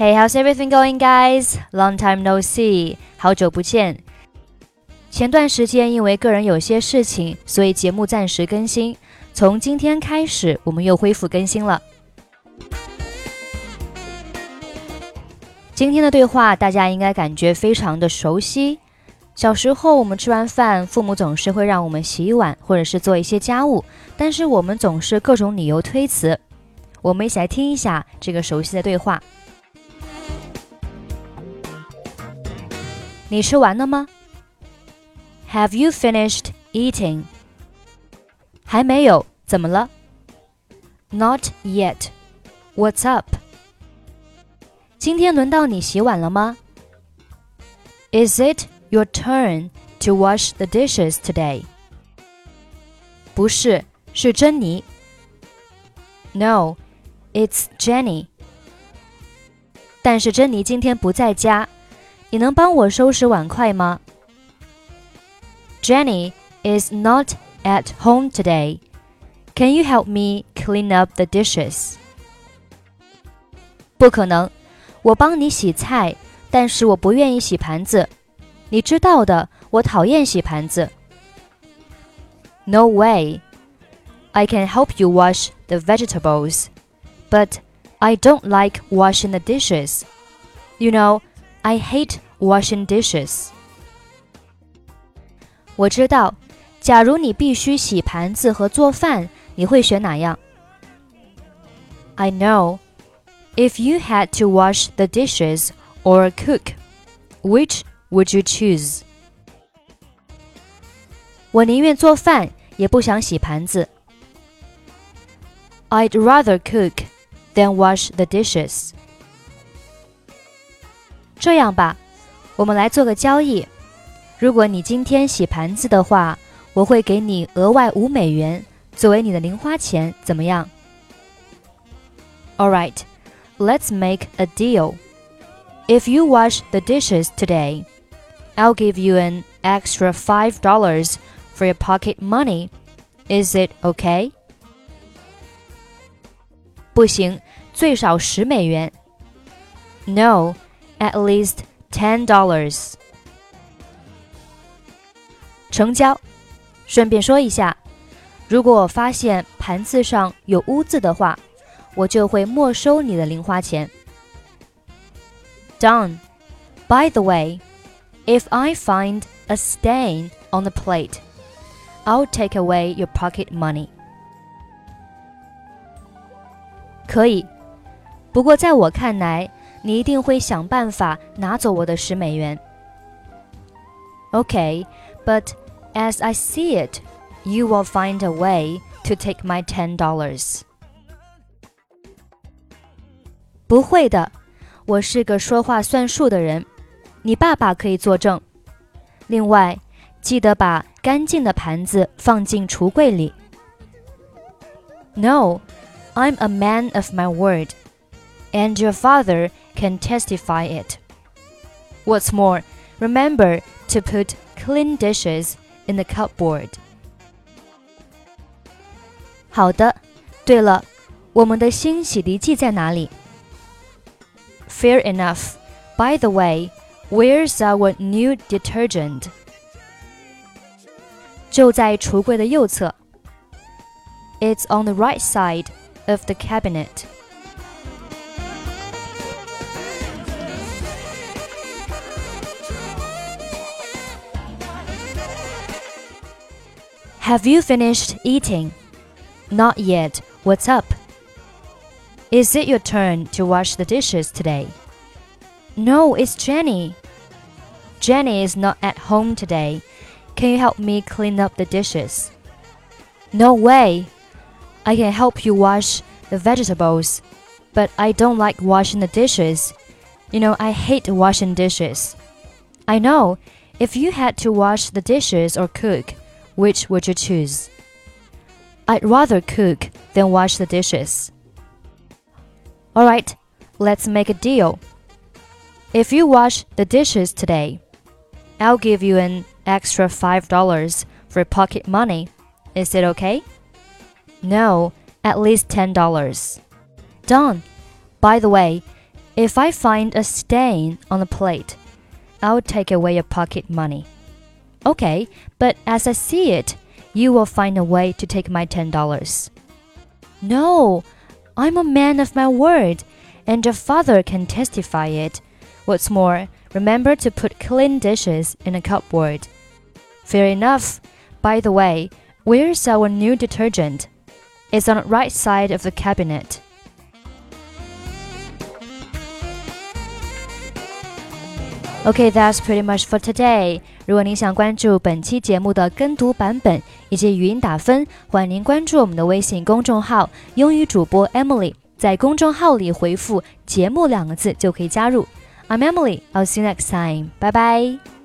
Hey, how's everything going, guys? Long time no see，好久不见。前段时间因为个人有些事情，所以节目暂时更新。从今天开始，我们又恢复更新了。今天的对话大家应该感觉非常的熟悉。小时候，我们吃完饭，父母总是会让我们洗碗或者是做一些家务，但是我们总是各种理由推辞。我们一起来听一下这个熟悉的对话。你吃完了吗？Have you finished eating？还没有，怎么了？Not yet. What's up？今天轮到你洗碗了吗？Is it your turn to wash the dishes today？不是，是珍妮。No, it's Jenny. 但是珍妮今天不在家。 你能帮我收拾碗筷吗？Jenny is not at home today. Can you help me clean up the dishes? 不可能，我帮你洗菜，但是我不愿意洗盘子。你知道的，我讨厌洗盘子。No way. I can help you wash the vegetables, but I don't like washing the dishes. You know, I hate washing dishes. 我知道，假如你必须洗盘子和做饭，你会选哪样？I know. If you had to wash the dishes or cook, which would you choose? 我宁愿做饭，也不想洗盘子。I'd rather cook than wash the dishes. 这样吧，我们来做个交易。如果你今天洗盘子的话，我会给你额外五美元作为你的零花钱，怎么样？All right, let's make a deal. If you wash the dishes today, I'll give you an extra five dollars for your pocket money. Is it okay? 不行，最少十美元。No at least ten dollars。成交。顺便说一下，如果我发现盘子上有污渍的话，我就会没收你的零花钱。Done. By the way, if I find a stain on the plate, I'll take away your pocket money. 可以，不过在我看来。 你一定会想办法拿走我的十美元。Okay, but as I see it, you will find a way to take my ten dollars. 不会的，我是个说话算数的人，你爸爸可以作证。另外，记得把干净的盘子放进橱柜里。No, I'm a man of my word, and your father can testify it. What's more, remember to put clean dishes in the cupboard. 好的，对了，我们的新洗涤剂在哪里？Fair enough. By the way, where's our new detergent? 就在橱柜的右侧。It's on the right side of the cabinet. Have you finished eating? Not yet. What's up? Is it your turn to wash the dishes today? No, it's Jenny. Jenny is not at home today. Can you help me clean up the dishes? No way. I can help you wash the vegetables, but I don't like washing the dishes. You know, I hate washing dishes. I know. If you had to wash the dishes or cook, which would you choose? I'd rather cook than wash the dishes. Alright, let's make a deal. If you wash the dishes today, I'll give you an extra $5 for pocket money. Is it okay? No, at least $10. Done. By the way, If I find a stain on the plate, I'll take away your pocket money. Okay, but as I see it, you will find a way to take my $10. No, I'm a man of my word, and your father can testify it. What's more, remember to put clean dishes in a cupboard. Fair enough. By the way, where's our new detergent? It's on the right side of the cabinet. Okay, that's pretty much for today. 如果您想关注本期节目的跟读版本以及语音打分，欢迎您关注我们的微信公众号“英语主播 Emily”。在公众号里回复“节目”两个字就可以加入。I'm Emily. I'll see you next time. Bye bye.